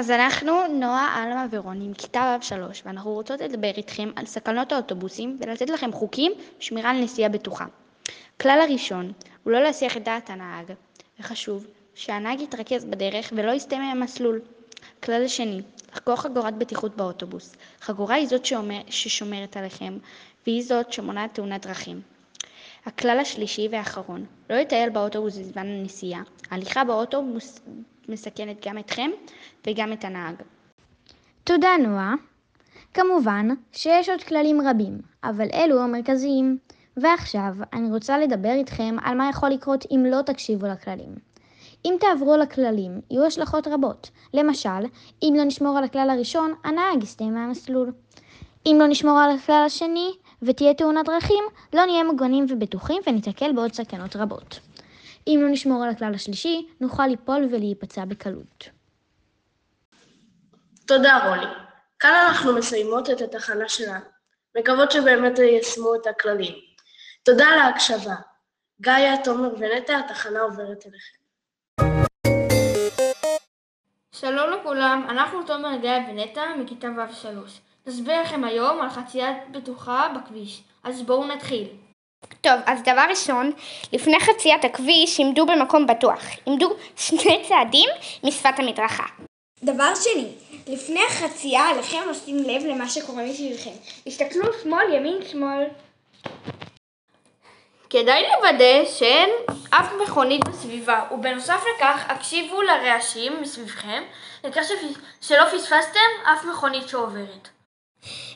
אז אנחנו נועה, עלמה ורוני עם כיתה ו' שלוש, ואנחנו רוצות לדבר איתכם על סכנות האוטובוסים ולתת לכם חוקים שמירה על נסיעה בטוחה. הכלל הראשון הוא לא להסיח את דעת הנהג, וחשוב שהנהג יתרכז בדרך ולא יסטה מהמסלול. הכלל השני, לחגור חגורת בטיחות באוטובוס. חגורה היא זאת שאומר, ששומרת עליכם, והיא זאת שמונעת תאונת דרכים. הכלל השלישי והאחרון, לא לטייל באוטובוס בזמן הנסיעה. ההליכה באוטובוס מסכנת גם אתכם וגם את הנהג. תודה נועה. כמובן שיש עוד כללים רבים, אבל אלו המרכזיים. ועכשיו אני רוצה לדבר איתכם על מה יכול לקרות אם לא תקשיבו לכללים. אם תעברו לכללים, יהיו השלכות רבות. למשל, אם לא נשמור על הכלל הראשון, הנהג יסטה מהמסלול. אם לא נשמור על הכלל השני ותהיה תאונת דרכים, לא נהיה מוגנים ובטוחים וניתקל בעוד סכנות רבות. אם לא נשמור על הכלל השלישי, נוכל ליפול ולהיפצע בקלות. תודה רולי. כאן אנחנו מסיימות את התחנה שלנו. מקוות שבאמת יישמו את הכללים. תודה על ההקשבה. גאיה, תומר ונטע, התחנה עוברת אליכם. שלום לכולם, אנחנו תומר גיא ונטע מכיתה ו'3. נסביר לכם היום על חציית בטוחה בכביש, אז בואו נתחיל. טוב, אז דבר ראשון, לפני חציית הכביש עמדו במקום בטוח. עמדו שני צעדים משפת המדרכה. דבר שני, לפני החצייה עליכם לשים לב למה שקורה מסביבכם. הסתכלו שמאל, ימין, שמאל. כדאי לוודא שאין אף מכונית בסביבה, ובנוסף לכך הקשיבו לרעשים מסביבכם, לכך שלא פספסתם אף מכונית שעוברת.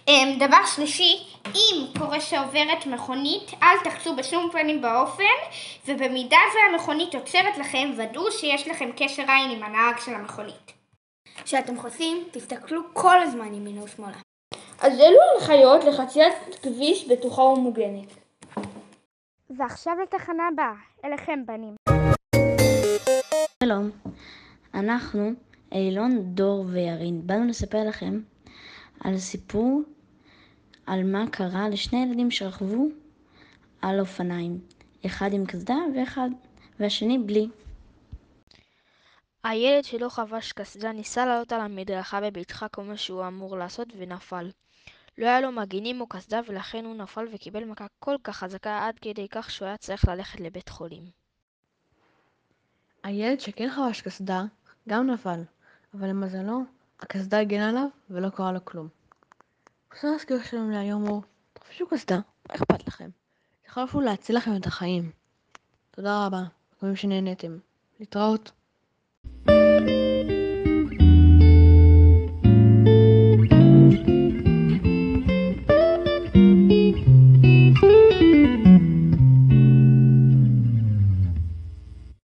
אמ, דבר שלישי, אם קורה שעוברת מכונית, אל תחצו בשום פנים באופן, ובמידה והמכונית עוצרת לכם, ודאו שיש לכם קשר עין עם הנהג של המכונית. כשאתם חוצים, תסתכלו כל הזמן ימינה ושמאלה. אז אלו הנחיות לחציית כביש בטוחה ומוגנת. ועכשיו לתחנה הבאה, אליכם בנים. שלום, אנחנו אילון, דור וירין. באנו לספר לכם על סיפור על מה קרה לשני ילדים שרכבו על אופניים. אחד עם קסדה ואחד, והשני בלי. הילד שלא חבש קסדה ניסה לעלות על המדרכה בבטחה כמו שהוא אמור לעשות ונפל. לא היה לו מגינים או קסדה ולכן הוא נפל וקיבל מכה כל כך חזקה עד כדי כך שהוא היה צריך ללכת לבית חולים. הילד שכן חבש קסדה גם נפל, אבל למזלו הקסדה הגנה עליו ולא קרה לו כלום. מוסר הסקירה שלנו להיום הוא תחפשו קסדה, מה אכפת לכם? זה יכול אפילו להציל לכם את החיים. תודה רבה, מקווים שנהנתם. להתראות.